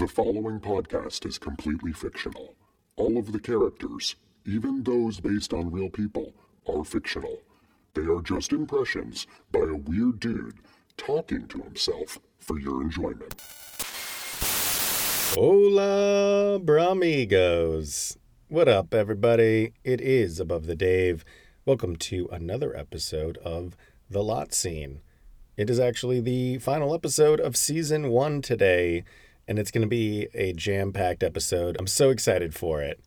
The following podcast is completely fictional. All of the characters, even those based on real people, are fictional. They are just impressions by a weird dude talking to himself for your enjoyment. Hola, Bramigos. What up, everybody? It is Above the Dave. Welcome to another episode of The Lot Scene. It is actually the final episode of season one today, and it's going to be a jam packed episode. I'm so excited for it.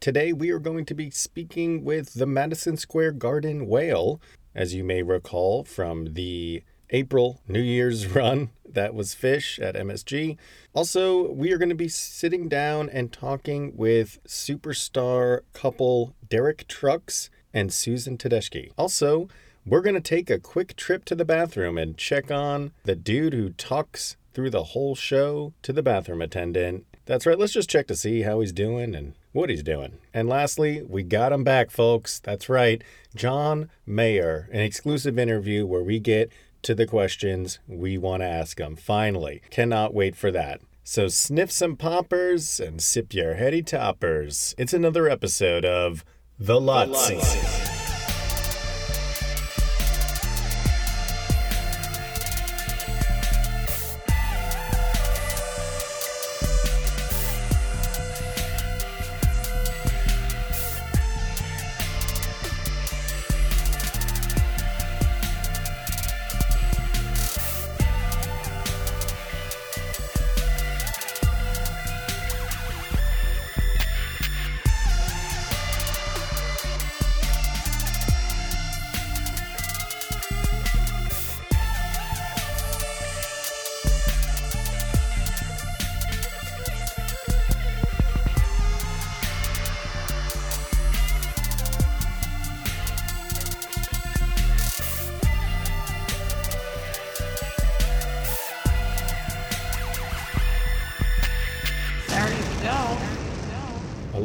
Today, we are going to be speaking with the Madison Square Garden Whale, as you may recall from the April New Year's run that was Phish at MSG. Also, we are going to be sitting down and talking with superstar couple Derek Trucks and Susan Tedeschi. Also, we're going to take a quick trip to the bathroom and check on the dude who talks through the whole show to the bathroom attendant. That's right, let's just check to see how he's doing and what he's doing. And lastly, we got him back, folks. That's right, John Mayer, an exclusive interview where we get to the questions we want to ask him. Finally, cannot wait for that. So sniff some poppers and sip your heady toppers. It's another episode of The Lot Scene.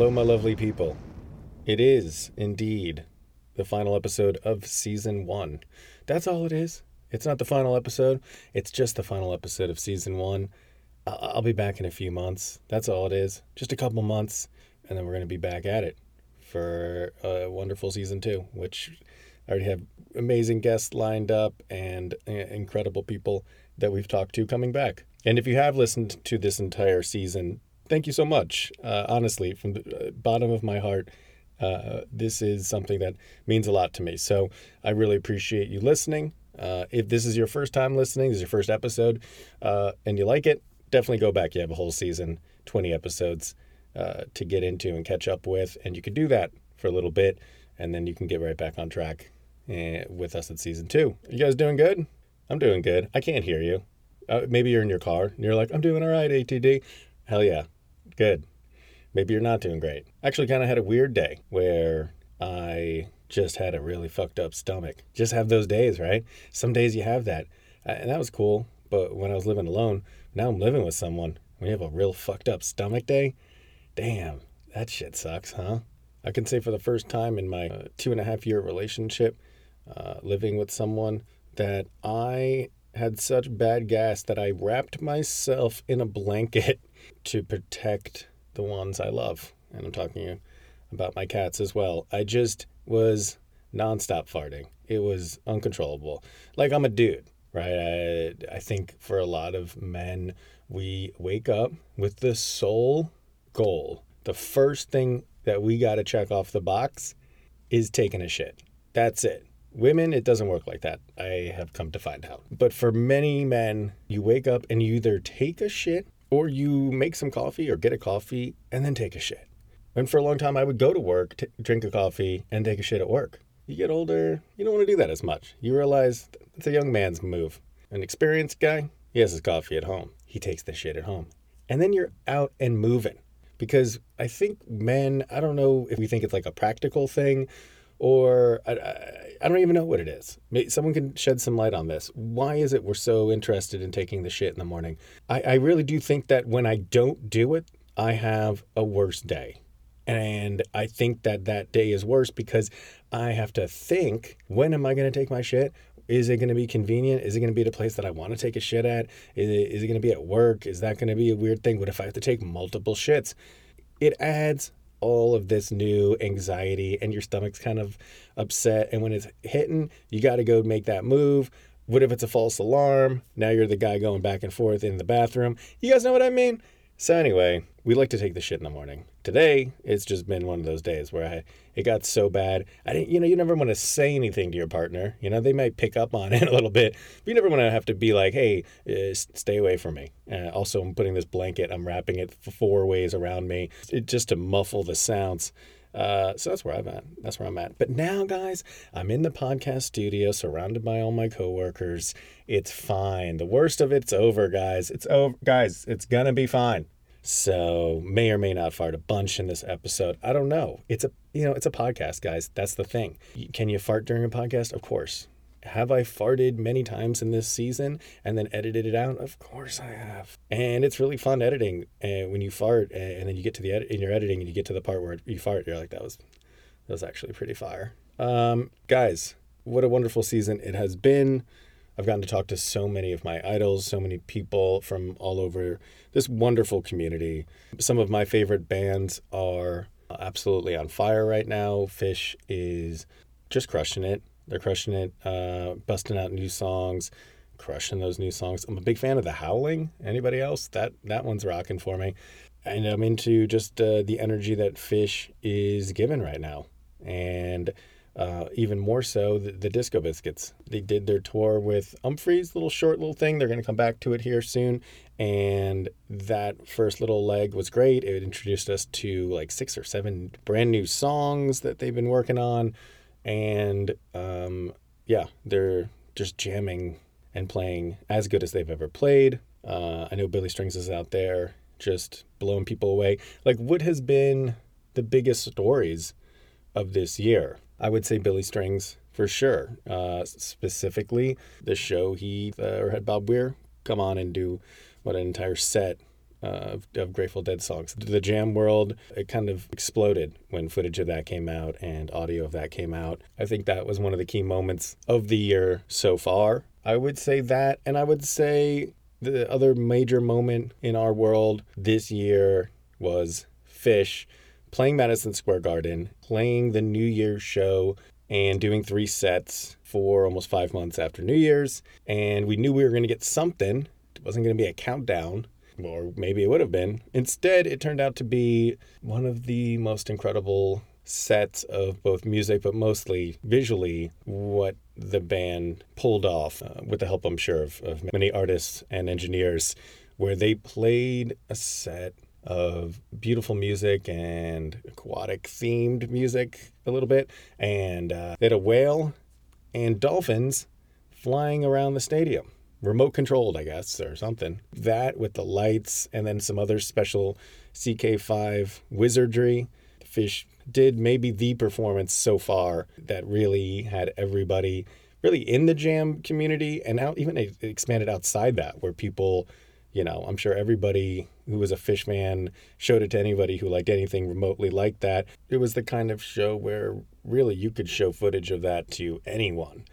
My lovely people. It is indeed the final episode of season one. That's all it is. It's not the final episode, it's just the final episode of season one. I'll be back in a few months. That's all it is. Just a couple months, and then we're going to be back at it for a wonderful season two, which I already have amazing guests lined up and uh, incredible people that we've talked to coming back. And if you have listened to this entire season, thank you so much. Uh, honestly, from the uh, bottom of my heart, uh, this is something that means a lot to me. So I really appreciate you listening. Uh, if this is your first time listening, this is your first episode, uh, and you like it, definitely go back. You have a whole season, 20 episodes uh, to get into and catch up with. And you can do that for a little bit, and then you can get right back on track uh, with us at season two. You guys doing good? I'm doing good. I can't hear you. Maybe you're in your car and you're like, I'm doing all right, ATD. Hell yeah. Good. Maybe you're not doing great. Actually, kind of had a weird day where I just had a really fucked up stomach. Just have those days, right? Some days you have that. And that was cool. But when I was living alone, now I'm living with someone. When you have a real fucked up stomach day, damn, that shit sucks, huh? I can say for the first time in my uh, two and a half year relationship, uh, living with someone, that I had such bad gas that I wrapped myself in a blanket to protect the ones I love. And I'm talking about my cats as well. I just was nonstop farting. It was uncontrollable. Like I'm a dude, right? I, I think for a lot of men, we wake up with the sole goal. The first thing that we got to check off the box is taking a shit. That's it. Women, it doesn't work like that. I have come to find out. But for many men, you wake up and you either take a shit or you make some coffee or get a coffee and then take a shit. And for a long time, I would go to work, t- drink a coffee, and take a shit at work. You get older, you don't want to do that as much. You realize it's a young man's move. An experienced guy, he has his coffee at home. He takes the shit at home. And then you're out and moving. Because I think men, I don't know if we think it's like a practical thing or I, I, I don't even know what it is. Someone can shed some light on this. Why is it we're so interested in taking the shit in the morning? I, I really do think that when I don't do it, I have a worse day. And I think that that day is worse because I have to think when am I going to take my shit? Is it going to be convenient? Is it going to be a place that I want to take a shit at? Is it, is it going to be at work? Is that going to be a weird thing? What if I have to take multiple shits? It adds all of this new anxiety and your stomach's kind of upset. And when it's hitting, you got to go make that move. What if it's a false alarm? Now you're the guy going back and forth in the bathroom. You guys know what I mean? So anyway, we like to take the shit in the morning. Today, it's just been one of those days where I it got so bad. I didn't, you know, you never want to say anything to your partner. You know, they might pick up on it a little bit, but you never want to have to be like, "Hey, uh, stay away from me." Uh, also, I'm putting this blanket, I'm wrapping it four ways around me, it, just to muffle the sounds. Uh, so that's where I'm at. That's where I'm at. But now, guys, I'm in the podcast studio, surrounded by all my coworkers. It's fine. The worst of it's over, guys. It's over, guys. It's gonna be fine. So may or may not fart a bunch in this episode. I don't know. It's a you know it's a podcast, guys. That's the thing. Can you fart during a podcast? Of course. Have I farted many times in this season and then edited it out? Of course I have. And it's really fun editing. And when you fart and then you get to the edit in your editing and you get to the part where you fart, you're like, that was that was actually pretty fire. Um, guys, what a wonderful season it has been. I've gotten to talk to so many of my idols, so many people from all over this wonderful community. Some of my favorite bands are absolutely on fire right now. Phish is just crushing it. They're crushing it, uh, busting out new songs, crushing those new songs. I'm a big fan of The Howling. Anybody else? That that one's rocking for me. And I'm into just uh, the energy that Phish is given right now. And uh, even more so, the, the, Disco Biscuits. They did their tour with Umphrey's little short little thing. They're going to come back to it here soon. And that first little leg was great. It introduced us to like six or seven brand new songs that they've been working on. And um, yeah, they're just jamming and playing as good as they've ever played. Uh, I know Billy Strings is out there just blowing people away. Like, what has been the biggest stories of this year? I would say Billy Strings for sure. Uh, specifically, the show he uh, or had Bob Weir come on and do what an entire set of, of, Grateful Dead songs. The jam world it kind of exploded when footage of that came out and audio of that came out. I think that was one of the key moments of the year so far. I would say that, and I would say the other major moment in our world this year was Phish playing Madison Square Garden, playing the New Year's show, and doing three sets for almost five months after New Year's. And we knew we were going to get something. It wasn't going to be a countdown, or maybe it would have been. Instead, it turned out to be one of the most incredible sets of both music, but mostly visually, what the band pulled off uh, with the help, I'm sure, of, of many artists and engineers, where they played a set of beautiful music and aquatic themed music a little bit. And uh, they had a whale and dolphins flying around the stadium. Remote controlled, I guess, or something. That with the lights and then some other special CK5 wizardry. The Phish did maybe the performance so far that really had everybody really in the jam community and now even expanded outside that where people you know, I'm sure everybody who was a Phish fan showed it to anybody who liked anything remotely like that. It was the kind of show where really you could show footage of that to anyone.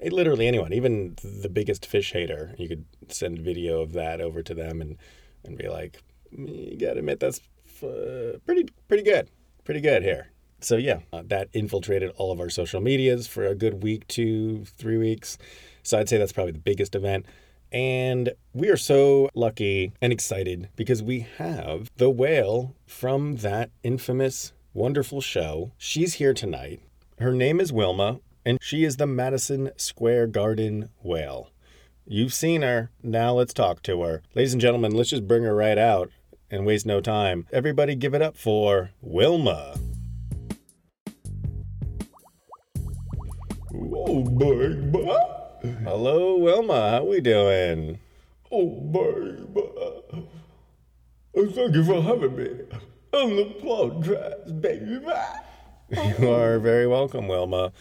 Eh, literally anyone, even the biggest Phish hater. You could send video of that over to them and, and be like, mm, you gotta admit that's uh, pretty pretty good, pretty good here. So yeah, uh, that infiltrated all of our social medias for a good week, two, three weeks. So I'd say that's probably the biggest event. And we are so lucky and excited because we have the whale from that infamous, wonderful show. She's here tonight. Her name is Wilma, and she is the Madison Square Garden whale. You've seen her. Now let's talk to her. Ladies and gentlemen, let's just bring her right out and waste no time. Everybody give it up for Wilma. Oh, baby. Hello, Wilma. How we doing? Oh, babe. Uh, thank you for having me on the podcast, baby. You are very welcome, Wilma.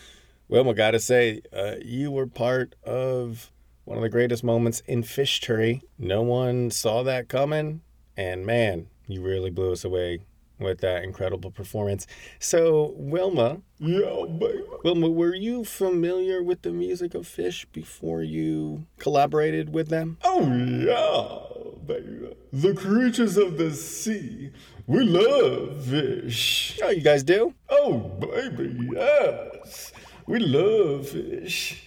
Wilma, gotta say, uh, you were part of one of the greatest moments in Phish No one saw that coming, and man, you really blew us away with that incredible performance. So, Wilma, Yeah, baby. Wilma, were you familiar with the music of Phish before you collaborated with them? Oh, yeah, baby. The creatures of the sea. We love fish. Oh, you guys do? Oh, baby, yes. We love fish.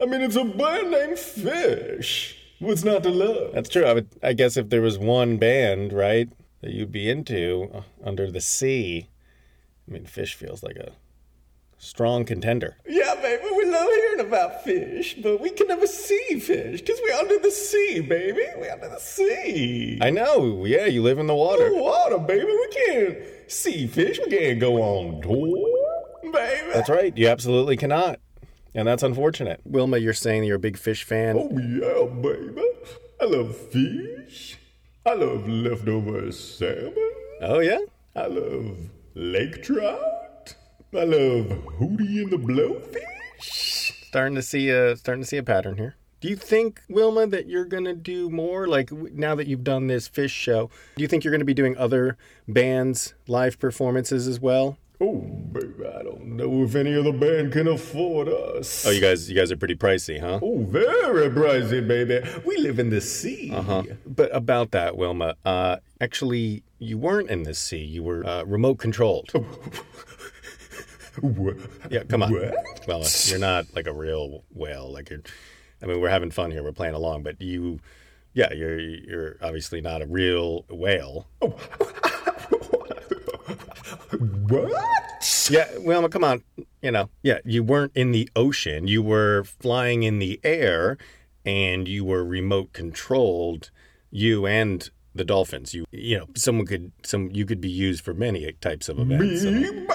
I mean, it's a band named Phish. What's not to love? That's true. I would. I guess if there was one band, right, that you'd be into uh, under the sea, I mean, Phish feels like a strong contender. Yeah, baby, we love hearing about fish, but we can never see fish because we're under the sea, baby. We're under the sea. I know. Yeah, you live in the water. The Water, baby. We can't see fish. We can't go on tour, baby. That's right. You absolutely cannot. And that's unfortunate. Wilma, you're saying you're a big Phish fan. Oh, yeah, baby. I love fish. I love leftover salmon. Oh, yeah? I love lake trout. I love Hootie and the Blowfish. Starting to see a starting to see a pattern here. Do you think, Wilma, that you're gonna do more? Like now that you've done this Phish show, do you think you're gonna be doing other bands' live performances as well? Oh, baby, I don't know if any other band can afford us. Oh, you guys, you guys are pretty pricey, huh? Oh, very pricey, baby. We live in the sea. Uh-huh. But about that, Wilma, uh, actually, you weren't in the sea. You were uh, remote controlled. What? Yeah, come on. What? Well, you're not like a real whale. Like you're, I mean, we're having fun here. We're playing along, but you, yeah, you're you're obviously not a real whale. What? Yeah, Wilma, come on. You know, yeah, you weren't in the ocean. You were flying in the air, and you were remote controlled. You and the dolphins. You, you know, someone could some you could be used for many types of events. Me, baby,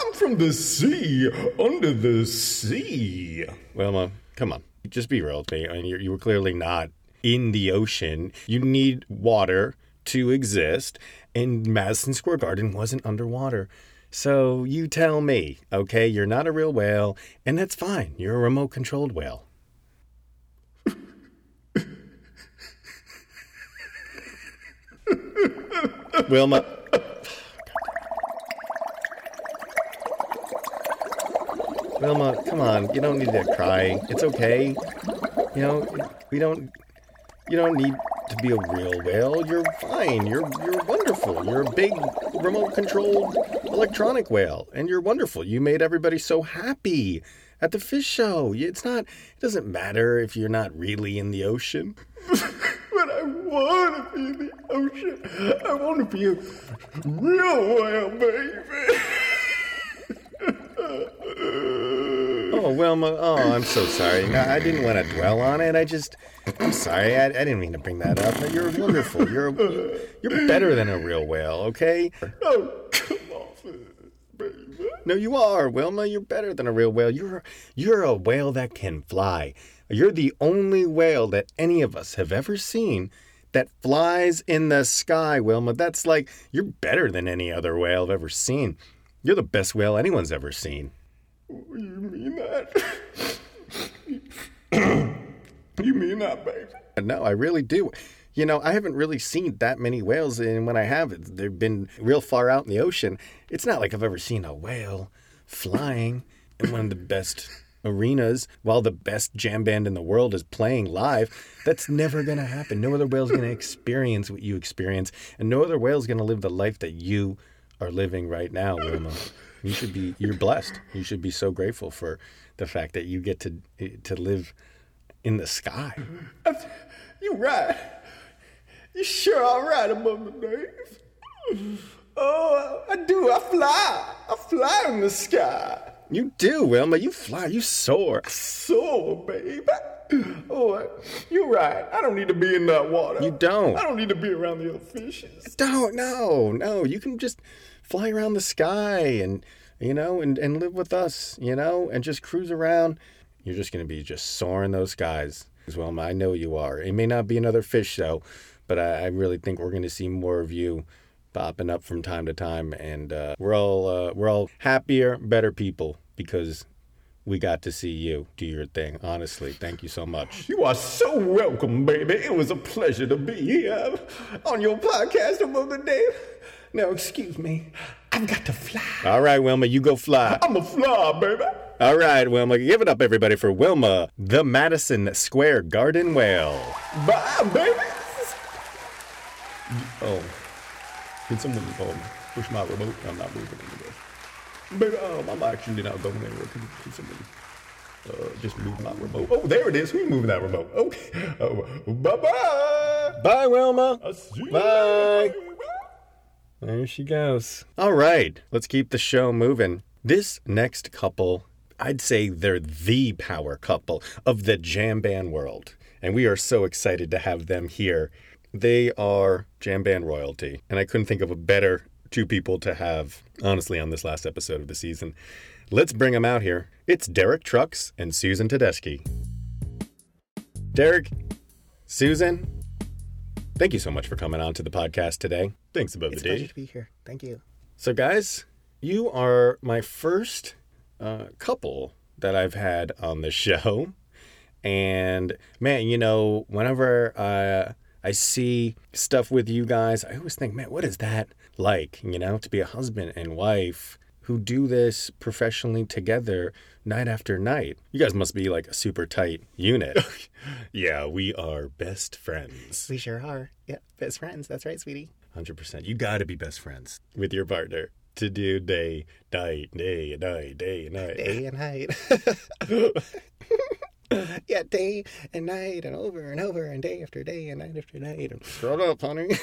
I'm from the sea, under the sea. Wilma, come on. Just be real with me. I mean, you were clearly not in the ocean. You need water to exist, and Madison Square Garden wasn't underwater. So you tell me, okay? You're not a real whale, and that's fine. You're a remote controlled whale. Wilma. Wilma, come on. You don't need to cry. It's okay. You know, we don't. You don't need to be a real whale. You're fine. You're you're wonderful. You're a big remote controlled electronic whale, and you're wonderful. You made everybody so happy at the Phish show. It's not. It doesn't matter if you're not really in the ocean. But I want to be in the ocean. I want to be a real whale, baby. Oh, Wilma. Oh, I'm so sorry. I I didn't want to dwell on it. I just. I'm sorry. I, I didn't mean to bring that up. You're wonderful. You're you're better than a real whale. Okay. Oh, come off it, baby. No, you are, Wilma. You're better than a real whale. You're you're a whale that can fly. You're the only whale that any of us have ever seen that flies in the sky, Wilma. That's like you're better than any other whale I've ever seen. You're the best whale anyone's ever seen. Oh, you mean that? you mean that, baby? Uh, no, I really do. You know, I haven't really seen that many whales, and when I have, they've been real far out in the ocean. It's not like I've ever seen a whale flying in one of the best arenas while the best jam band in the world is playing live. That's never going to happen. No other whale's going to experience what you experience, and no other whale's going to live the life that you are living right now, Wilma. You should be, you're blessed. You should be so grateful for the fact that you get to to live in the sky. You right. You sure are right above the Dave. Oh, I do. I fly. I fly in the sky. You do, Wilma. You fly. You soar. Soar, baby. Oh, you're right. I don't need to be in that water. You don't. I don't need to be around the other fishes. Don't. No. No. You can just fly around the sky and you know and and live with us. You know, and just cruise around. You're just gonna be just soaring those skies, as well I know you are. It may not be another Phish show, but I, I really think we're gonna see more of you popping up from time to time, and uh, we're all uh, we're all happier, better people because we got to see you do your thing. Honestly, thank you so much. You are so welcome, baby. It was a pleasure to be here on your podcast above the Dave. Now, excuse me. I've got to fly. All right, Wilma, you go fly. I'm a fly, baby. All right, Wilma, give it up, everybody, for Wilma, the Madison Square Garden Whale. Bye, baby. Oh, can someone um, push my remote? I'm not moving anywhere. Baby, um, I'm actually not going anywhere. Can, can someone uh, just move my remote? Oh, there it is. Who's moving that remote? Okay. Oh, bye bye. Bye, Wilma. I'll see you Bye. There she goes. All right, let's keep the show moving. This next couple, I'd say they're the power couple of the jam band world. And we are so excited to have them here. They are jam band royalty. And I couldn't think of a better two people to have, honestly, on this last episode of the season. Let's bring them out here. It's Derek Trucks and Susan Tedeschi. Derek, Susan, thank you so much for coming on to the podcast today. Thanks above It's the D. pleasure to be here. Thank you. So, guys, you are my first uh, couple that I've had on the show. And man, you know, whenever uh, I see stuff with you guys, I always think, man, what is that like? You know, to be a husband and wife who do this professionally together night after night. You guys must be like a super tight unit. yeah, we are best friends. We sure are. Yeah, best friends. That's right, sweetie. 100%. You got to be best friends with your partner to do day, night, day, and night, day, and night. Day and night. yeah, day and night and over and over and day after day and night after night. And Shut up, honey.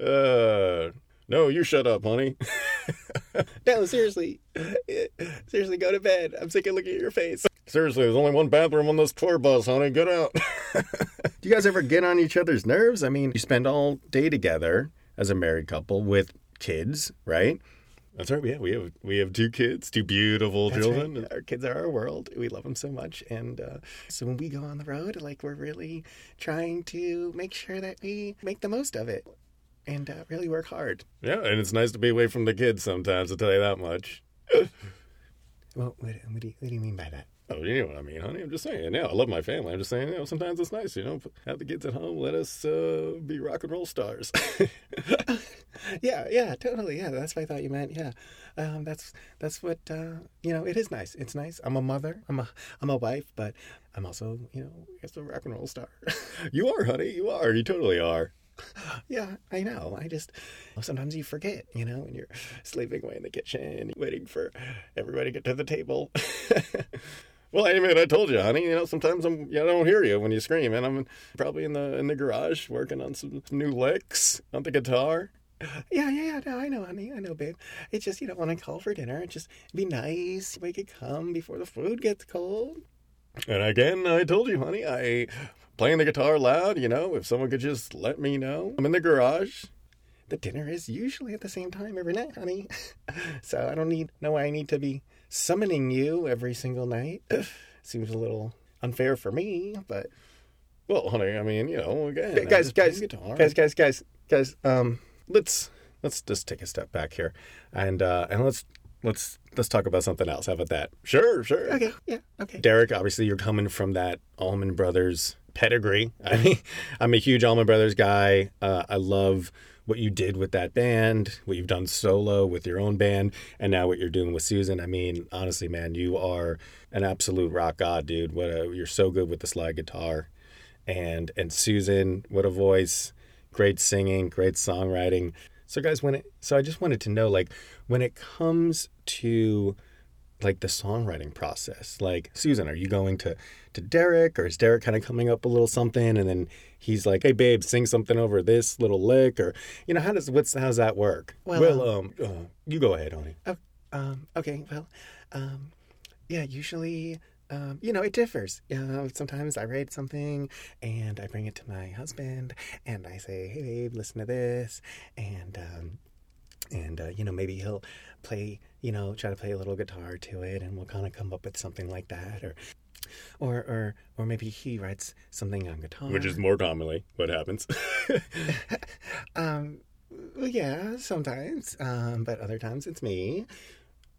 uh, no, you shut up, honey. no, seriously. seriously, go to bed. I'm sick of looking at your face. Seriously, there's only one bathroom on this tour bus, honey. Get out. do you guys ever get on each other's nerves? I mean, you spend all day together as a married couple with kids, right? That's right. Yeah, we have we have two kids, two beautiful That's children. right. Our kids are our world. We love them so much. And uh, so when we go on the road, like we're really trying to make sure that we make the most of it and uh, really work hard. Yeah, and it's nice to be away from the kids sometimes. I'll tell you that much. Well, what, what, do you, what do you mean by that? Oh, you know what I mean, honey. I'm just saying. Yeah, I love my family. I'm just saying. You know, sometimes it's nice. You know, have the kids at home. Let us uh, be rock and roll stars. Yeah, yeah, totally. Yeah, that's what I thought you meant. Yeah, um, that's that's what uh, you know. It is nice. It's nice. I'm a mother. I'm a I'm a wife, but I'm also you know just a rock and roll star. you are, honey. You are. You totally are. yeah, I know. I just sometimes you forget, you know, when you're sleeping away in the kitchen, waiting for everybody to get to the table. Well, I mean, I told you, honey. You know, sometimes I'm, you know, I don't hear you when you scream, and I'm probably in the in the garage working on some new licks on the guitar. yeah, yeah, yeah. No, I know, honey. I know, babe. It's just you don't want to call for dinner. It's just be nice. We could come before the food gets cold. And again, I told you, honey, I playing the guitar loud. You know, if someone could just let me know, I'm in the garage. The dinner is usually at the same time every night, honey. so I don't need why I need to be summoning you every single night. Seems a little unfair for me, but Well, honey, I mean, you know, again, guys, guys, guitar. guys, guys, guys, guys. Um, let's let's just take a step back here, and uh, and let's let's let's talk about something else. How about that? Sure, sure. okay, yeah, okay. Derek, obviously, you're coming from that Allman Brothers pedigree. I mean, I'm a huge Allman Brothers guy. Uh, I love what you did with that band, what you've done solo with your own band, and now what you're doing with Susan. I mean, honestly, man, you are an absolute rock god, dude. What a, you're so good with the slide guitar, and and Susan, what a voice, great singing, great songwriting. So, guys, when it so I just wanted to know, like, when it comes to like the songwriting process. Like, Susan, are you going to to Derek, or is Derek kind of coming up a little something, and then he's like, "Hey, babe, sing something over this little lick," or you know, how does what's how's that work? Well, um, uh, you go ahead, honey. Oh, um, okay, well, um, yeah, usually, um, you know, it differs. Know, sometimes I write something and I bring it to my husband and I say, hey, babe, listen to this. And, um, and, uh, you know, maybe he'll play, you know, try to play a little guitar to it and we'll kind of come up with something like that. Or, or, or, or maybe he writes something on guitar. Which is more commonly what happens. Um, well, yeah, sometimes, um, but other times it's me.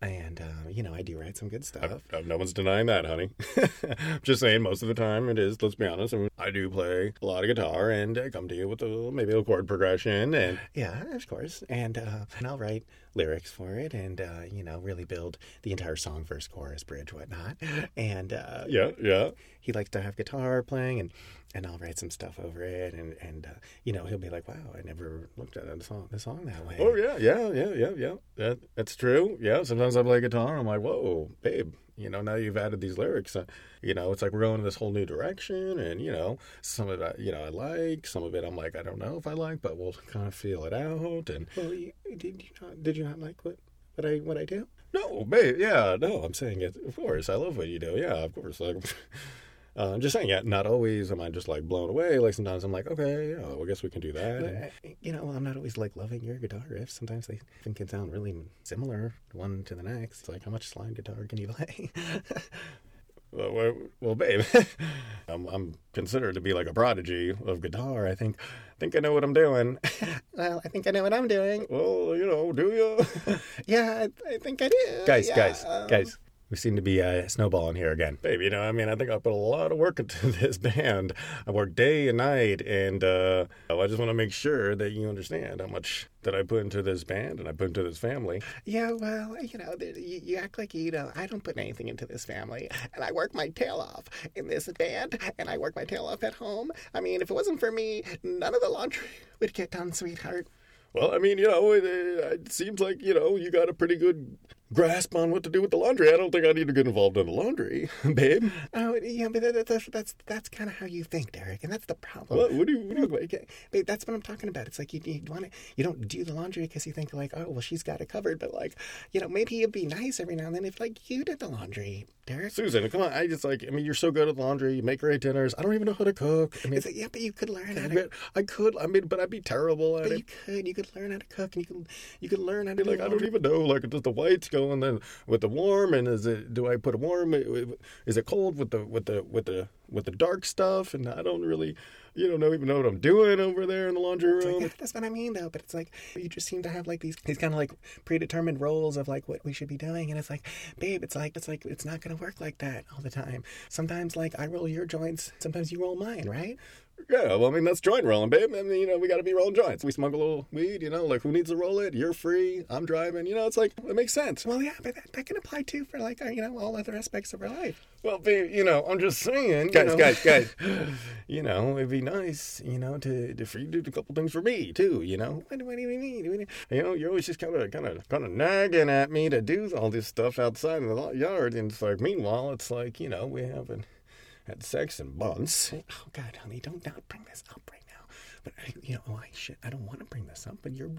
And uh, you know I do write some good stuff. Uh, no one's denying that, honey. Just saying, most of the time it is. Let's be honest. I, mean, I do play a lot of guitar, and I come to you with a, maybe a chord progression, and Yeah, of course. And uh, and I'll write lyrics for it, and uh, you know, really build the entire song, verse, chorus, bridge, whatnot. And uh, yeah, yeah. he likes to have guitar playing, and and I'll write some stuff over it, and and uh, you know, he'll be like, "Wow, I never looked at the song, the song that way." Oh yeah, yeah, yeah, yeah, yeah. That that's true. Yeah, sometimes I play guitar. I'm like, whoa, babe. You know, now you've added these lyrics. Uh, you know, it's like we're going in this whole new direction, and you know, some of it, you know, I like. Some of it, I'm like, I don't know if I like, but we'll kind of feel it out. And Well, you, did you not, did you not like what what I what I do? no, babe, yeah, no, I'm saying it. Of course, I love what you do. Yeah, of course. Like, uh, I'm just saying, yeah, not always am I just like blown away. Like sometimes I'm like, okay, yeah, well, I guess we can do that. And- uh, you know, I'm not always like loving your guitar riffs. Sometimes they think it sound really similar one to the next. It's like, how much slide guitar can you play? Well, well, well babe, I'm, I'm considered to be like a prodigy of guitar. I think, I think I know what I'm doing. well, I think I know what I'm doing. well, you know, do you? Yeah, I, I think I do. guys, Yeah, guys, um, guys. We seem to be uh, snowballing here again, babe. You know, I mean, I think I put a lot of work into this band. I work day and night, and uh, I just want to make sure that you understand how much that I put into this band and I put into this family. Yeah, well, you know, you, you act like you know. I don't put anything into this family, and I work my tail off in this band, and I work my tail off at home. I mean, if it wasn't for me, none of the laundry would get done, sweetheart. Well, I mean, you know, it, it seems like you know you got a pretty good grasp on what to do with the laundry. I don't think I need to get involved in the laundry, babe. Oh, yeah, but that, that, that's that's that's kind of how you think, Derek, and that's the problem. What, what do you? What do you Okay, babe, that's what I'm talking about. It's like you, you want to, you don't do the laundry because you think like, oh, well, she's got it covered. But like, you know, maybe it'd be nice every now and then if like you did the laundry, Derek. Susan, come on. I just like, I mean, you're so good at laundry. You make great dinners. I don't even know how to cook. I mean, It's like, yeah, but you could learn how I, to. I could, I mean, but I'd be terrible at But it. you could, you could learn how to cook, and you could, you could learn how to Like, I don't even know. Like, does the whites go and then with the warm, and is it? Do I put a warm? Is it cold with the with the with the with the dark stuff? And I don't really, you don't know even know what I'm doing over there in the laundry It's like, room. yeah, that's what I mean, though. But it's like you just seem to have like these these kind of like predetermined roles of like what we should be doing, and it's like, babe, it's like it's like it's not gonna work like that all the time. Sometimes like I roll your joints, sometimes you roll mine, right? Yeah, well, I mean, that's joint rolling, babe. I mean, you know, we got to be rolling joints. We smoke a little weed, you know, like who needs to roll it? You're free. I'm driving. You know, it's like, it makes sense. Well, yeah, but that, that can apply too for like our, you know all other aspects of our life. Well, babe, you know, I'm just saying, Guys, you know, guys, guys. you know, it'd be nice, you know, to, to for you to do a couple things for me too, you know. What, what do you mean? What do you- You know, you're always just kind of, kind of, kind of nagging at me to do all this stuff outside in the yard, and it's like, meanwhile, it's like, you know, we haven't had sex in months. Oh God, honey, don't not bring this up right now. But I, you know, oh I shit, I don't want to bring this up, but you're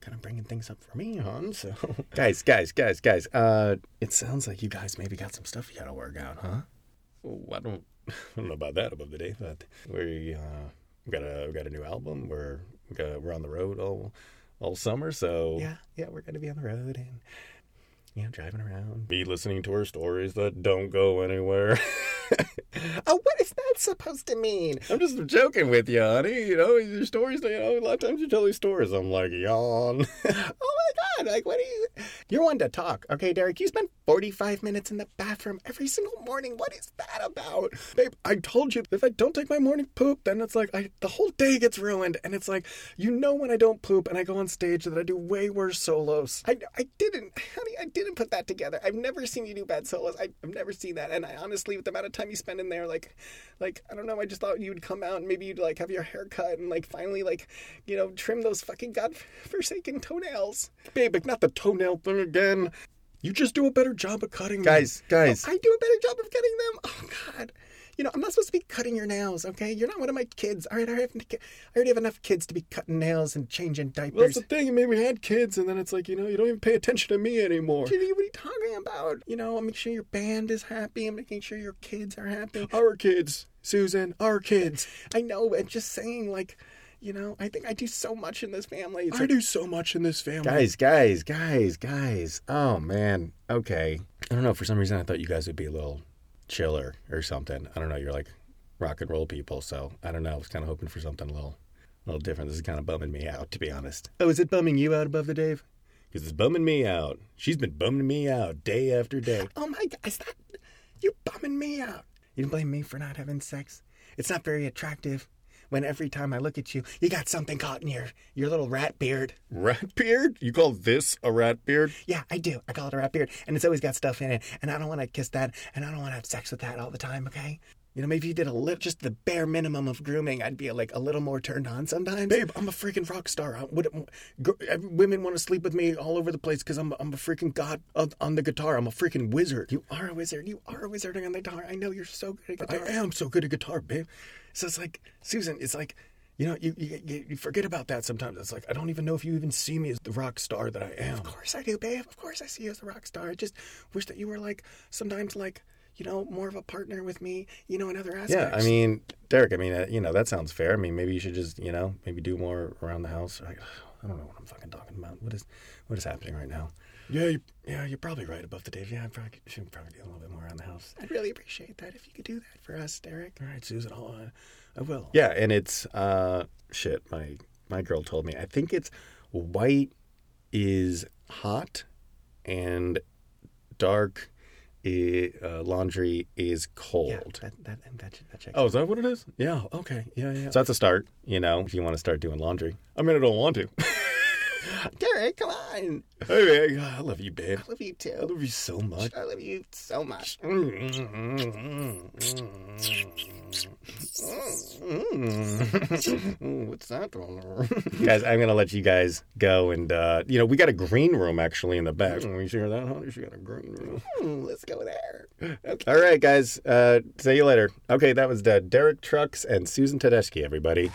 kind of bringing things up for me, hon. So, guys, guys, guys, guys. Uh, it sounds like you guys maybe got some stuff you got to work out, huh? Oh, I don't, I don't know about that above the Dave, but we uh, we got a we got a new album. We're we got, we're on the road all all summer, so Yeah, yeah, we're gonna be on the road and you know driving around. be listening to her stories that don't go anywhere. Oh, what is that supposed to mean? I'm just joking with you, honey. You know, your stories. You know, a lot of times you tell these stories. I'm like, yawn. Oh my God! Like, what are you? You're one to talk, okay, Derek? You spend 45 minutes in the bathroom every single morning. What is that about? Babe, I told you if I don't take my morning poop, then it's like I the whole day gets ruined. And it's like you know when I don't poop and I go on stage that I do way worse solos. I, I didn't, honey, I didn't put that together. I've never seen you do bad solos. I, I've never seen that. And I honestly, with the amount of time you spend in there, like, like I don't know, I just thought you would come out and maybe you'd like have your hair cut and like finally like, you know, trim those fucking godforsaken toenails. Babe, not the toenail thing again. You just do a better job of cutting them. Guys, guys. I do a better job of cutting them. Oh God. You know, I'm not supposed to be cutting your nails, okay? You're not one of my kids. All right, I, have, I already have enough kids to be cutting nails and changing Well, diapers. that's the thing. I mean, we had kids, and then it's like you know, you don't even pay attention to me anymore. What are you talking about? You know, I'm making sure your band is happy. I'm making sure your kids are happy. Our kids, Susan, our kids. I know, but just saying, like, you know, I think I do so much in this family. It's I like, do so much in this family. guys, guys, guys, guys. Oh man. Okay. I don't know. For some reason, I thought you guys would be a little chiller or something. I don't know. You're like rock and roll people, so I don't know. I was kind of hoping for something a little, a little different. This is kind of bumming me out, to be honest. Oh, is it bumming you out above the Dave? Because it's bumming me out. She's been bumming me out day after day. Oh my god, is that you bumming me out? You didn't blame me for not having sex? It's not very attractive when every time I look at you, you got something caught in your your little rat beard. Rat beard? You call this a rat beard? Yeah, I do. I call it a rat beard, and it's always got stuff in it, and I don't want to kiss that, and I don't want to have sex with that all the time. Okay. You know, maybe you did a little, just the bare minimum of grooming, I'd be like a little more turned on sometimes. Babe, I'm a freaking rock star. I women want to sleep with me all over the place because I'm, I'm a freaking god on, on the guitar. I'm a freaking wizard. You are a wizard. You are a wizard on the guitar. I know you're so good at I am so good at guitar, babe. So it's like, Susan, it's like, you know, you, you you forget about that sometimes. It's like I don't even know if you even see me as the rock star that I am. Of course I do, babe. Of course I see you as a rock star. I just wish that you were like sometimes like you know more of a partner with me. You know, in other aspects. Yeah, I mean, Derek. I mean, uh, you know, that sounds fair. I mean, maybe you should just, you know, maybe do more around the house. I, I don't know what I'm fucking talking about. What is, what is happening right now? Yeah, you, yeah, you're probably right above the Dave. Yeah, I probably should probably do a little bit more around the house. I'd really appreciate that if you could do that for us, Derek. All right, Susan, I'll, uh, I will. Yeah, and it's uh, shit. My my girl told me. I think it's white is hot, and dark i uh, laundry is cold. Yeah, that that and that that checks. Oh, is that what it is? Yeah. Okay. Yeah, yeah. So that's a start. You know, if you want to start doing laundry. I mean, I don't want to. Derek, come on. hey, man, I love you, babe. I love you too. I love you so much. I love you so much. What's that? guys, I'm gonna let you guys go, and uh, you know we got a green room actually in the back. Hmm. You hear that, honey? She got a green room. Mm, let's go there. All right, guys. Uh, see you later. Okay, that was uh, Derek Trucks and Susan Tedeschi. Everybody.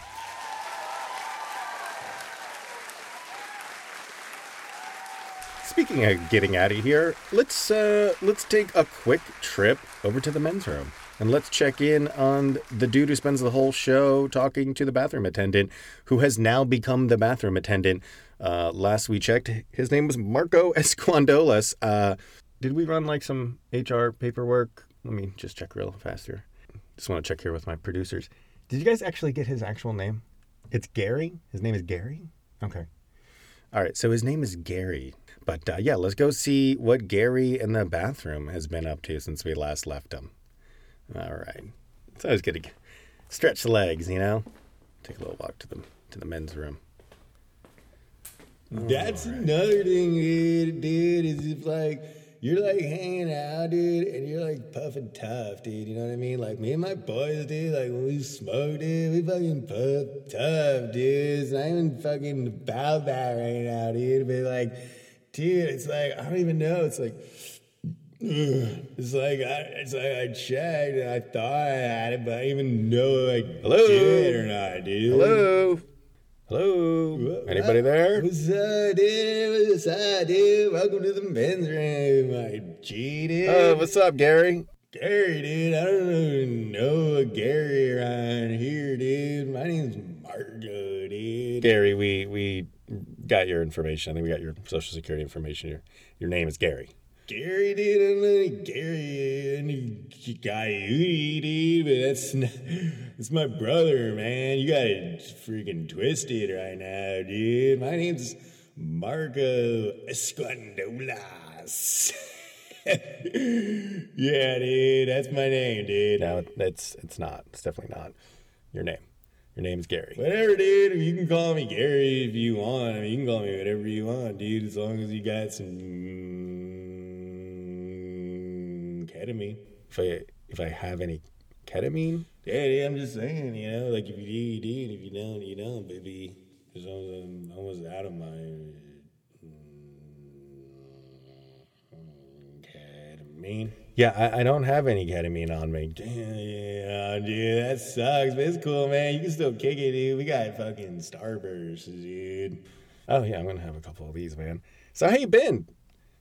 Speaking of getting out of here, let's uh, let's take a quick trip over to the men's room and let's check in on the dude who spends the whole show talking to the bathroom attendant, who has now become the bathroom attendant. Uh, last we checked, his name was Marco Esquandolas. Uh, did we run like some HR paperwork? Let me just check real fast here. Just want to check here with my producers. Did you guys actually get his actual name? It's Gary. His name is Gary. Okay. All right, so his name is Gary. But uh, yeah, let's go see what Gary in the bathroom has been up to since we last left him. All right. It's always good to stretch the legs, you know? Take a little walk to the to the men's room. That's another thing, dude, dude, is if like you're like hanging out, dude, and you're like puffing tough, dude. You know what I mean? Like me and my boys, dude, like when we smoke, dude, we fucking puff tough, dude. It's not even fucking about that right now, dude. But like, dude, it's like I don't even know. It's like it's like I, it's like I checked and I thought I had it, but I didn't even know like Hello? did or not, dude. Hello? Hello? Anybody there? What's up, dude? What's up, dude? Welcome to the men's room. I cheated. Uh, what's up, Gary? Gary, dude. I don't even know a Gary around here, dude. My name's Marco, dude. Gary, we we got your information. I think we got your social security information. Your your name is Gary. Gary, dude. I don't Gary, Coyote, dude, but that's not, that's my brother, man. You got it freaking twisted right now, dude. My name's Marco Esquandolas. yeah, dude, that's my name, dude. No, it's it's not. It's definitely not your name. Your name's Gary. Whatever, dude. You can call me Gary if you want. I mean, you can call me whatever you want, dude, as long as you got some ketamine. If I if I have any ketamine, Yeah, I'm just saying, you know, like if you do, you do, and if you don't, you don't, baby. As I'm almost out of my mm, ketamine. Yeah, I, I don't have any ketamine on me. Damn, yeah, dude, that sucks, but it's cool, man. You can still kick it, dude. We got fucking Starbursts, dude. Oh yeah, I'm gonna have a couple of these, man. So how you been,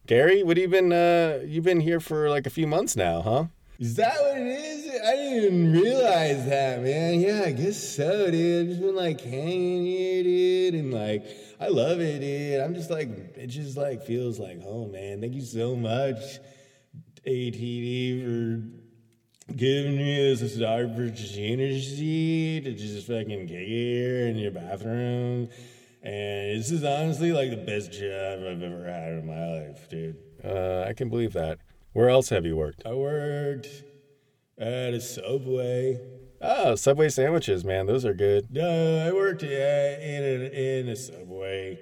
Gary? What have you been? Uh, you've been here for like a few months now, huh? Is that what it is? I didn't even realize that, man. Yeah, I guess so, dude. I've just been like hanging here, dude, and like I love it, dude. I'm just like it just like feels like home, man. Thank you so much, ATD, for giving me this opportunity to just fucking it here in your bathroom. And this is honestly like the best job I've ever had in my life, dude. Uh, I can believe that. Where else have you worked? I worked at a Subway. Oh, Subway sandwiches, man. Those are good. No, I worked yeah, in a, in a Subway,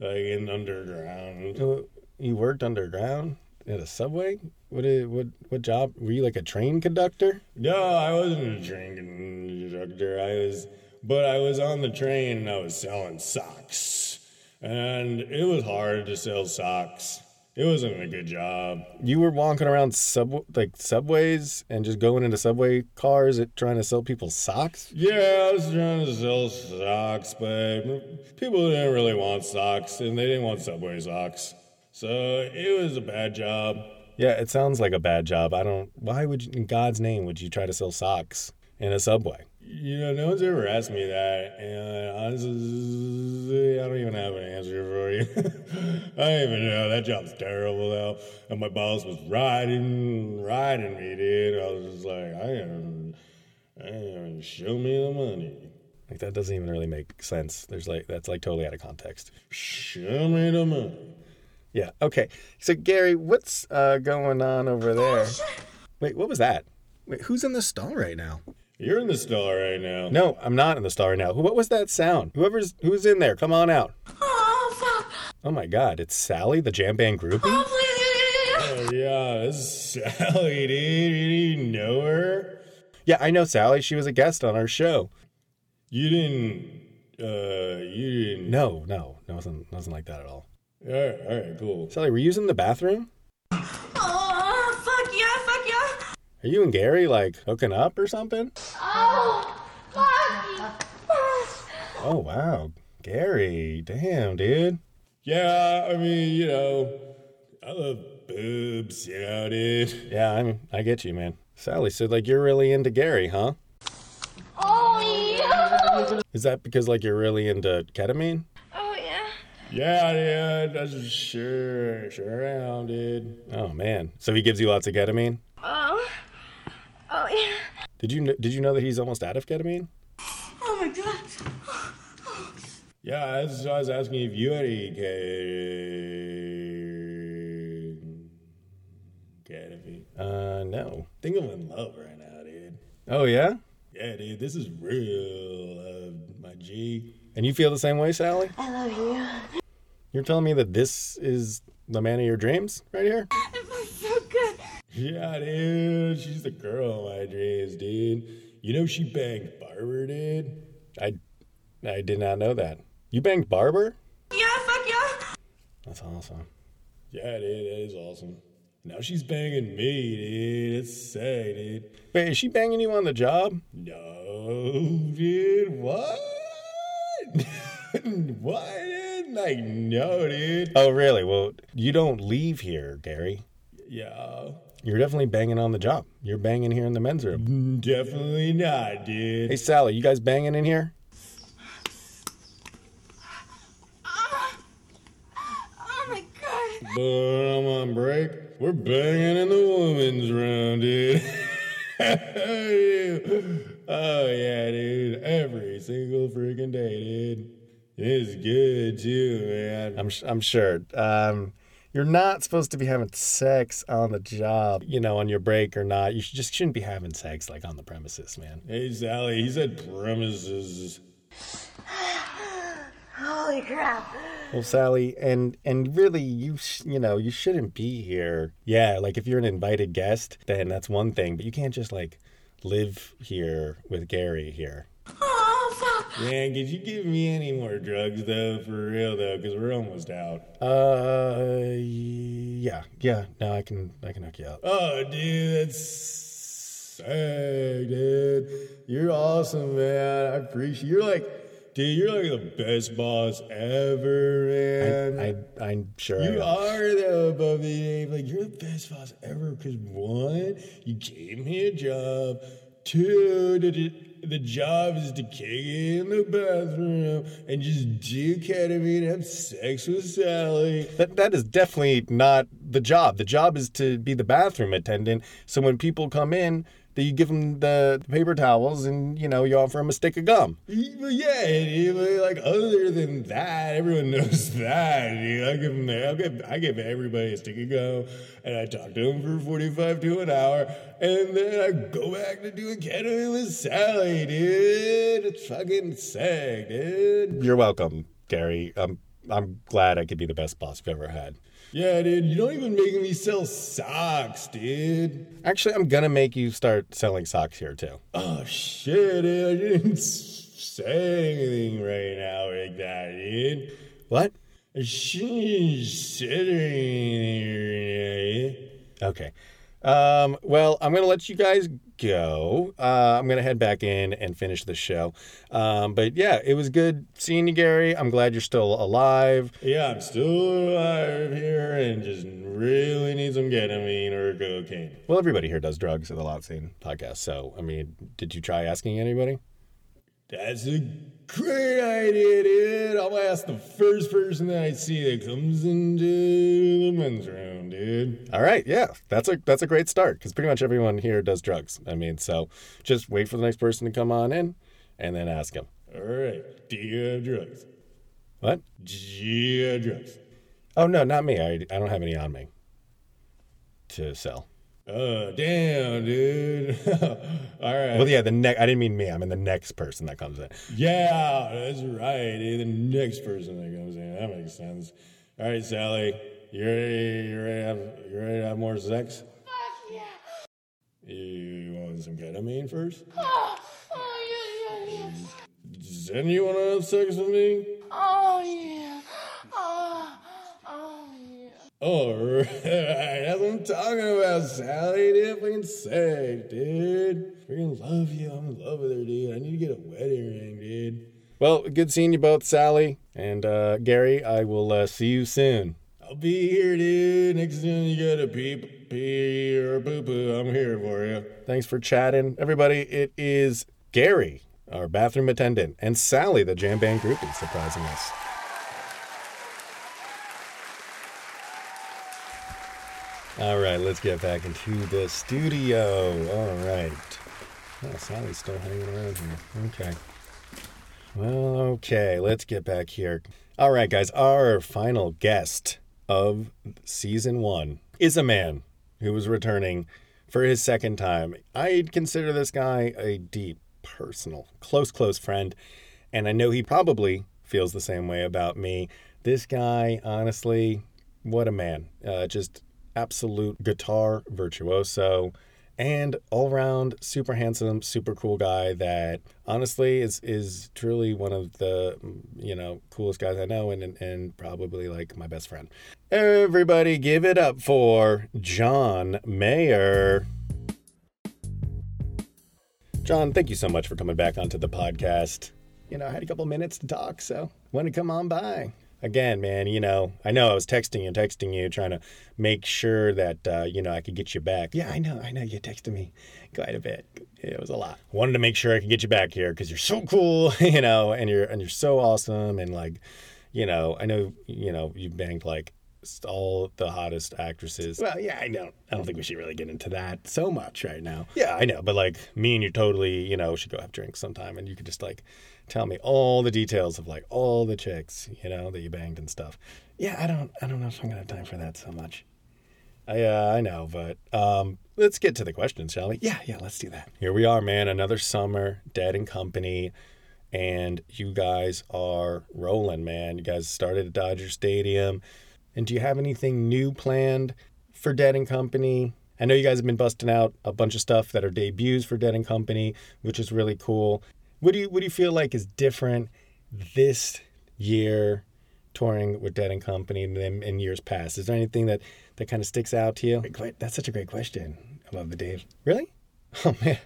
like in underground. You worked underground at a Subway? What, i- what, what job? Were you like a train conductor? No, I wasn't a train conductor. I was, but I was on the train and I was selling socks, and it was hard to sell socks. It wasn't a good job. You were walking around sub like subways and just going into subway cars and trying to sell people socks? Yeah, I was trying to sell socks, but people didn't really want socks, and they didn't want Subway socks. So it was a bad job. Yeah, it sounds like a bad job. I don't. Why would you, in God's name, would you try to sell socks in a subway? You know, no one's ever asked me that, and honestly, I don't even have an answer for you. I don't even know. That job's terrible, though. And my boss was riding, riding me, dude. I was just like, I am, I am, show me the money. Like that doesn't even really make sense. There's like that's like totally out of context. Show me the money. Yeah. Okay. So Gary, what's uh, going on over there? Wait, what was that? Wait, who's in the stall right now? You're in the stall right now. No, I'm not in the star now. Who- What was that sound? Whoever's who's in there, come on out. Oh, fuck. Oh my God, it's Sally, the jam band groupie. Oh, please. Oh, yeah, this is Sally, dude. You didn't know her? Yeah, I know Sally. She was a guest on our show. You didn't, uh, you didn't. No, no, nothing, nothing like that at all. All right, all right, cool. Sally, were you using the bathroom? Oh, fuck yeah, fuck yeah. Are you and Gary like hooking up or something? Oh, fuck. Oh wow, Gary, damn dude. Yeah, I mean, you know, I love boobs, you know, dude. Yeah, I'm. I get you, man. Sally said like you're really into Gary, huh? Oh, yeah. Is that because like you're really into ketamine? Yeah. Yeah, dude, that's sure, sure am, dude. Oh man, so he gives you lots of ketamine. Oh. Oh, yeah. Did you did you know that he's almost out of ketamine? Oh, my God. Yeah, that's why I was asking if you had any ketamine. Ketamine. Uh, no. think I'm in love right now, dude. Oh yeah, Yeah, dude, this is real, uh, my G. and you feel the same way, Sally? I love you. You're telling me that this is the man of your dreams right here? It feels so good. Yeah, dude, she's the girl of my dreams, dude. You know she banged Barber, dude. I I did not know that. You banged Barber? Yeah, fuck yeah. That's awesome. Yeah, dude, that is awesome. Now she's banging me, dude. It's sick, dude. Wait, is she banging you on the job? No, dude, what? what, dude? Like, no, dude. Oh, really? Well, you don't leave here, Gary. Yeah, You're definitely banging on the job. You're banging here in the men's room. Mm, definitely not, dude. Hey, Sally, you guys banging in here? Oh, oh my God. But I'm on break. We're banging in the women's room, dude. oh yeah, dude. Every single freaking day, dude. It's good too, man. I'm I'm sure. Um, you're not supposed to be having sex on the job, you know, on your break or not. You should, just shouldn't be having sex like on the premises, man. Hey Sally, he said premises. Holy crap. Well, Sally, and and really, you sh- you know, you shouldn't be here. Yeah, like if you're an invited guest, then that's one thing, but you can't just like live here with Gary here. Fuck. Man, could you give me any more drugs though, for real though, because we're almost out. Uh, yeah, yeah. No, I can I can hook you up. Oh, dude, that's sick, dude. You're awesome, man. I appreciate. You're like, dude, you're like the best boss ever, man. I I'm sure. You are though, Bubby. Dave. Like you're the best boss ever. Because one, you gave me a job. Two, the, the job is to kick in the bathroom and just do ketamine and have sex with Sally. That that is definitely not the job. The job is to be the bathroom attendant. So when people come in that you give them the paper towels and you know you offer them a stick of gum. But yeah, like other than that, everyone knows that. Dude. I give them, I give, I give everybody a stick of gum, and I talk to them for forty-five to an hour, and then I go back to doing ketamine with Sally, dude. It's fucking sick, dude. You're welcome, Gary. I'm I'm glad I could be the best boss you've ever had. Yeah, dude, you don't even make me sell socks, dude. Actually, I'm gonna make you start selling socks here too. Oh shit, dude, I didn't say anything right now like that, dude. What? I shouldn't say anything. Okay. Um, well, I'm going to let you guys go. Uh, I'm going to head back in and finish the show. Um, but yeah, it was good seeing you, Gary. I'm glad you're still alive. Yeah, I'm still alive here and just really need some ketamine or cocaine. Well, everybody here does drugs at the Lot Scene podcast. So, I mean, did you try asking anybody? That's a great idea, dude. I'll ask the first person that I see that comes into the men's room, dude. All right, yeah, that's a that's a great start because pretty much everyone here does drugs. I mean, so just wait for the next person to come on in, and then ask them. All right, do you have drugs? What? Do you have drugs? Oh no, not me. I I don't have any on me to sell. Oh, damn, dude. All right. Well, yeah, the next. I didn't mean me. I mean the next person that comes in. Yeah, that's right. dude. The next person that comes in. That makes sense. All right, Sally. You ready? You ready to have, you ready to have more sex? Fuck yeah. You want some ketamine first? Oh, oh yeah, yeah, yeah. Then you want to have sex with me? Oh yeah. Oh, oh yeah. All right. That's what I'm talking about, Sally. Fucking sick, dude. Freaking love you. I'm in love with her, dude. I need to get a wedding ring, dude. Well, good seeing you both, Sally and uh, Gary. I will uh, see you soon. I'll be here, dude. Next time you got a pee, pee or poo poo, I'm here for you. Thanks for chatting, everybody. It is Gary, our bathroom attendant, and Sally, the jam band groupie, surprising us. All right, let's get back into the studio. All right. Oh, Sally's still hanging around here. Okay. Well, okay, let's get back here. All right, guys, our final guest of season one is a man who was returning for his second time. I'd consider this guy a deep, personal, close, close friend, and I know he probably feels the same way about me. This guy, honestly, what a man. Uh, just absolute guitar virtuoso and all around super handsome, super cool guy that honestly is is truly one of the you know coolest guys I know and and, and probably like my best friend. Everybody give it up for John Mayer. John, thank you so much for coming back onto the podcast. You know, I had a couple minutes to talk, so want to come on by. Again, man, you know, I know I was texting you, texting you, trying to make sure that, uh, you know, I could get you back. Yeah, I know, I know. You texted me quite a bit. It was a lot. Wanted to make sure I could get you back here because you're so cool, you know, and you're and you're so awesome, and like, you know, I know, you know, you banged like all the hottest actresses. Well, yeah, I don't. I don't think we should really get into that so much right now. Yeah, I know, but like me and you totally, you know, should go have drinks sometime, and you could just like tell me all the details of like all the chicks, you know, that you banged and stuff. Yeah, I don't. I don't know if I'm gonna have time for that so much. I uh, I know, but um, let's get to the questions, shall we? Yeah, yeah, let's do that. Here we are, man. Another summer, Dead and Company, and you guys are rolling, man. You guys started at Dodger Stadium. And do you have anything new planned for Dead and Company? I know you guys have been busting out a bunch of stuff that are debuts for Dead and Company, which is really cool. What do you what do you feel like is different this year touring with Dead and Company than in years past? Is there anything that that kind of sticks out to you? That's such a great question. I love the Dave. Really? Oh man,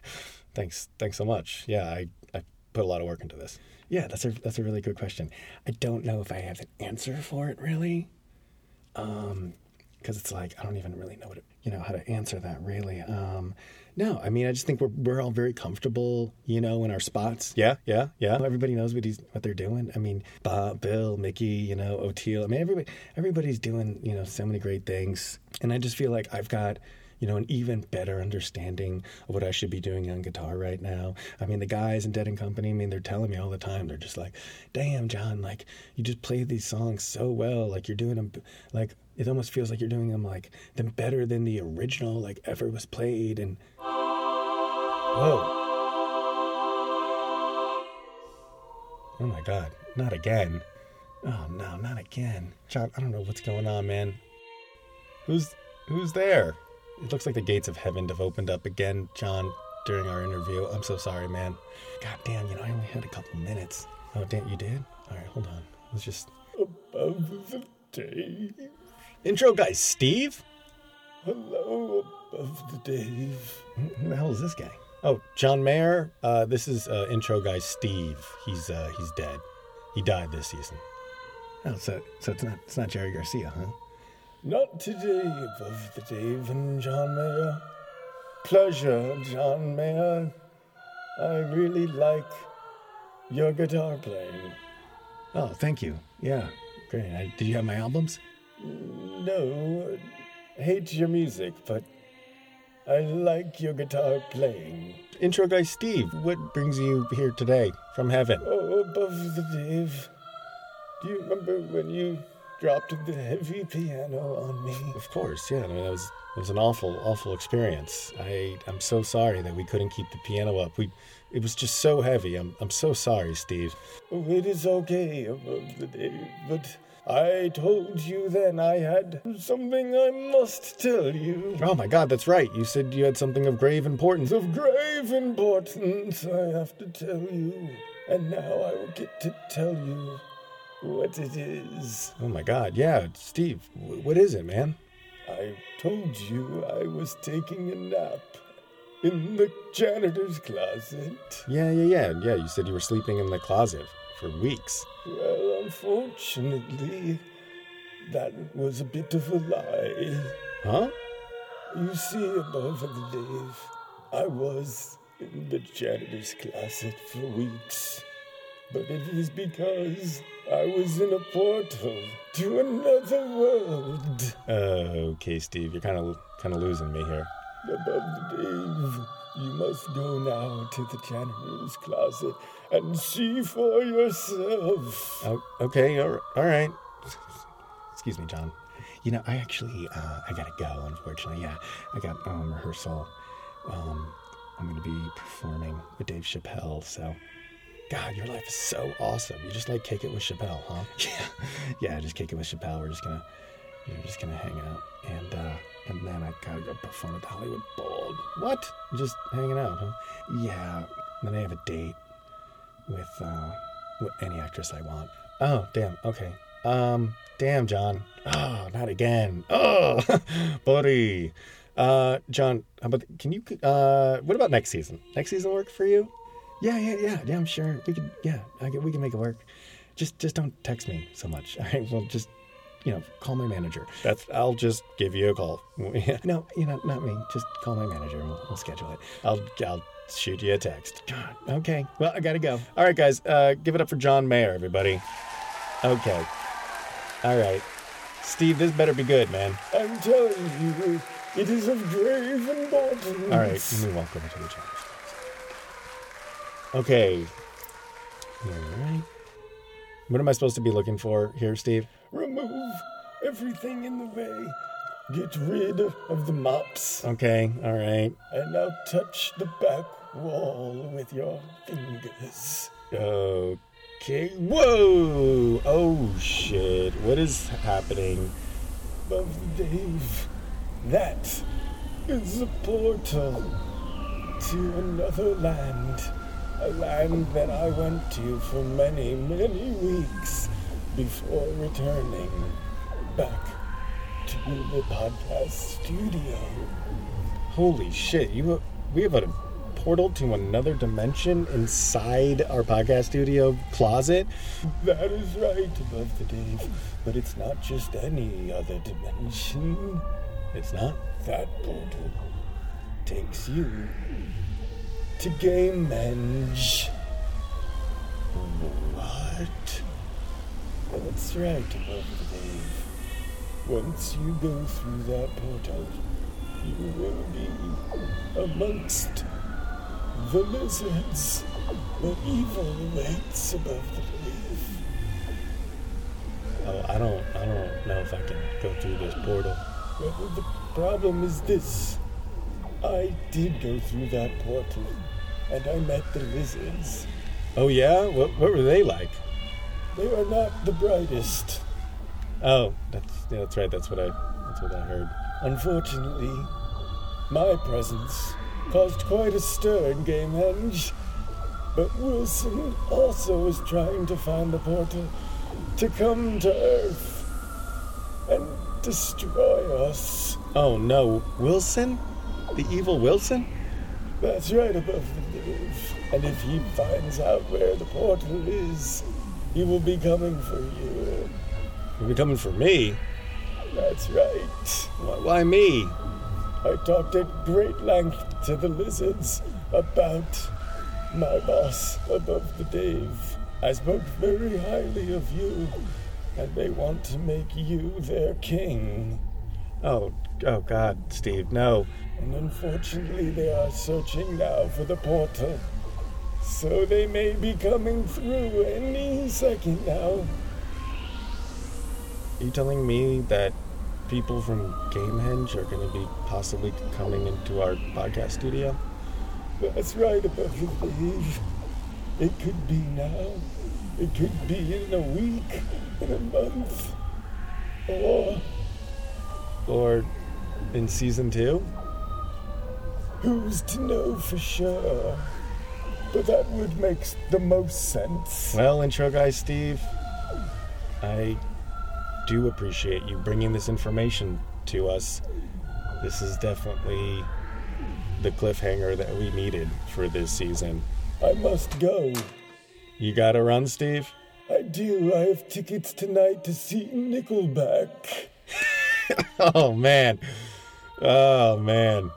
thanks, thanks so much. Yeah, I I put a lot of work into this. Yeah, that's a that's a really good question. I don't know if I have an answer for it really um because it's like i don't even really know what it, you know how to answer that really um no i mean i just think we're, we're all very comfortable you know in our spots yeah yeah yeah everybody knows what he's what they're doing i mean bob bill mickey you know Oteil. i mean everybody everybody's doing you know so many great things and i just feel like i've got you know, an even better understanding of what I should be doing on guitar right now. I mean, the guys in Dead and Company, I mean, they're telling me all the time. They're just like, "Damn, John, like you just play these songs so well. Like you're doing them, like it almost feels like you're doing them like them better than the original like ever was played." And whoa. Oh my god, not again. Oh no, not again. John, I don't know what's going on, man. Who's who's there? It looks like the gates of heaven have opened up again, John, during our interview. I'm so sorry, man. God damn, you know, I only had a couple minutes. Oh damn, you did? Alright, hold on. Let's just Above the Dave. Intro guy, Steve? Hello, above the Dave. Who the hell is this guy? Oh, John Mayer. Uh, this is uh, intro guy Steve. He's uh, he's dead. He died this season. Oh, so so it's not it's not Jerry Garcia, huh? Not today, above the Dave and John Mayer. Pleasure, John Mayer. I really like your guitar playing. Oh, thank you. Yeah, great. I, did you have my albums? No, hate your music, but I like your guitar playing. Intro guy Steve. What brings you here today from heaven? Oh, above the Dave. Do you remember when you dropped the heavy piano on me? Of course, yeah. I mean, that was it was an awful, awful experience. I I'm so sorry that we couldn't keep the piano up. We it was just so heavy. I'm I'm so sorry, Steve. Oh, it is okay, above the Dave, but I told you then I had something I must tell you. Oh my God, that's right. You said you had something of grave importance. Of grave importance, I have to tell you. And now I will get to tell you what it is. Oh my God, yeah, Steve. wh- What is it, man? I told you I was taking a nap in the janitor's closet. Yeah, yeah, yeah, yeah. You said you were sleeping in the closet for weeks. Well, unfortunately, that was a bit of a lie. Huh? You see, above the Dave, I was in the janitor's closet for weeks. But it is because I was in a portal to another world. Uh, okay, Steve. You're kind of kind of losing me here. Above the Dave, you must go now to the janitor's closet and see for yourself. Oh, okay, all right. Excuse me, John. You know, I actually, uh, I gotta go. Unfortunately, yeah, I got um, rehearsal. Um, I'm gonna be performing with Dave Chappelle. So, God, your life is so awesome. You just like kick it with Chappelle, huh? Yeah, yeah. Just kick it with Chappelle. We're just gonna, you're just gonna hang out, and uh, and then I gotta go perform at the Hollywood Bowl. What? Just hanging out, huh? Yeah. Then I have a date with uh, with any actress I want. Oh, damn. Okay. Um, damn, John. Oh, not again. Oh, buddy. Uh, John, how about can you? Uh, what about next season? Next season work for you? Yeah, yeah, yeah, yeah. I'm sure we could. Yeah, I can, we can make it work. Just, just don't text me so much. All right. Well, just you know, call my manager. That's. I'll just give you a call. no, you know, not me. Just call my manager. We'll, we'll schedule it. I'll, I'll shoot you a text. God. Okay. Well, I gotta go. All right, guys. Uh, give it up for John Mayer, everybody. Okay. All right. Steve, this better be good, man. I'm telling you, it is of grave importance. All right. Let me walk over to the channel. Okay. All right. What am I supposed to be looking for here, Steve? Remove everything in the way. Get rid of the mops. Okay. All right. And now touch the back wall with your fingers. Okay. Whoa! Oh shit! What is happening? Above the Dave. That is a portal to another land. A land that I went to for many, many weeks before returning back to the podcast studio. Holy shit! You we have a portal to another dimension inside our podcast studio closet. That is right, above the Dave. But it's not just any other dimension. It's not. That portal takes you to Gamehenge. What? That's right, above the Dave. Once you go through that portal, you will be amongst the lizards. The evil awaits above the Dave. Oh, I don't, I don't know if I can go through this portal. Well, the problem is this. I did go through that portal, and I met the lizards. Oh yeah, what, what were they like? They are not the brightest. Oh, that's yeah, that's right. That's what I, that's what I heard. Unfortunately, my presence caused quite a stir in Gamehenge. But Wilson also is trying to find the portal to come to Earth and destroy us. Oh no, Wilson, the evil Wilson. That's right above the Dave. And if he finds out where the portal is, he will be coming for you. He'll be coming for me. That's right. Why, why me? I talked at great length to the lizards about my boss above the Dave. I spoke very highly of you, and they want to make you their king. Oh, oh God, Steve, no. And unfortunately, they are searching now for the portal. So they may be coming through any second now. Are you telling me that people from Gamehenge are going to be possibly coming into our podcast studio? That's right above the Dave. It could be now. It could be in a week, in a month, or Or in season two? who's to know for sure? But that would make the most sense. Well, intro guy Steve, I do appreciate you bringing this information to us. This is definitely the cliffhanger that we needed for this season. I must go. You gotta run, Steve? I do. I have tickets tonight to see Nickelback. Oh, man. Oh, man.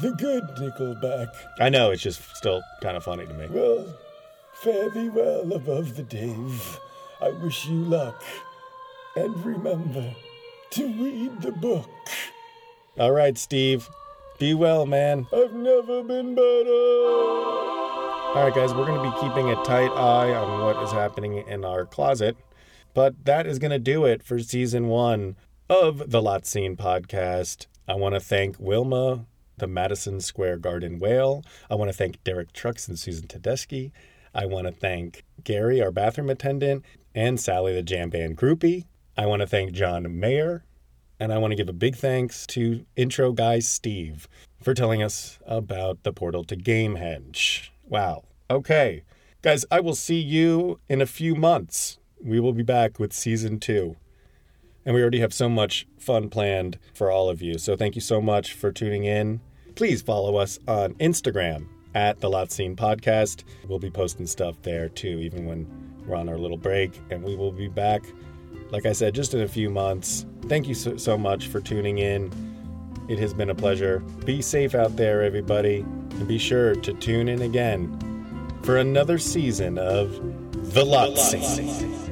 The good Nickelback. I know, it's just still kind of funny to me. Well, fare thee well above the Dave. I wish you luck. And remember to read the book. All right, Steve. Be well, man. I've never been better. All right, guys, we're going to be keeping a tight eye on what is happening in our closet. But that is going to do it for season one of the Lot Scene podcast. I want to thank Wilma, the Madison Square Garden whale. I want to thank Derek Trucks and Susan Tedeschi. I want to thank Gary, our bathroom attendant, and Sally, the jam band groupie. I want to thank John Mayer. And I want to give a big thanks to intro guy Steve for telling us about the portal to Gamehenge. Wow. Okay. Guys, I will see you in a few months. We will be back with season two. And we already have so much fun planned for all of you. So thank you so much for tuning in. Please follow us on Instagram at the Lot Scene Podcast. We'll be posting stuff there too, even when we're on our little break. And we will be back, like I said, just in a few months. Thank you so, so much for tuning in. It has been a pleasure. Be safe out there, everybody. And be sure to tune in again for another season of The Lot Scene.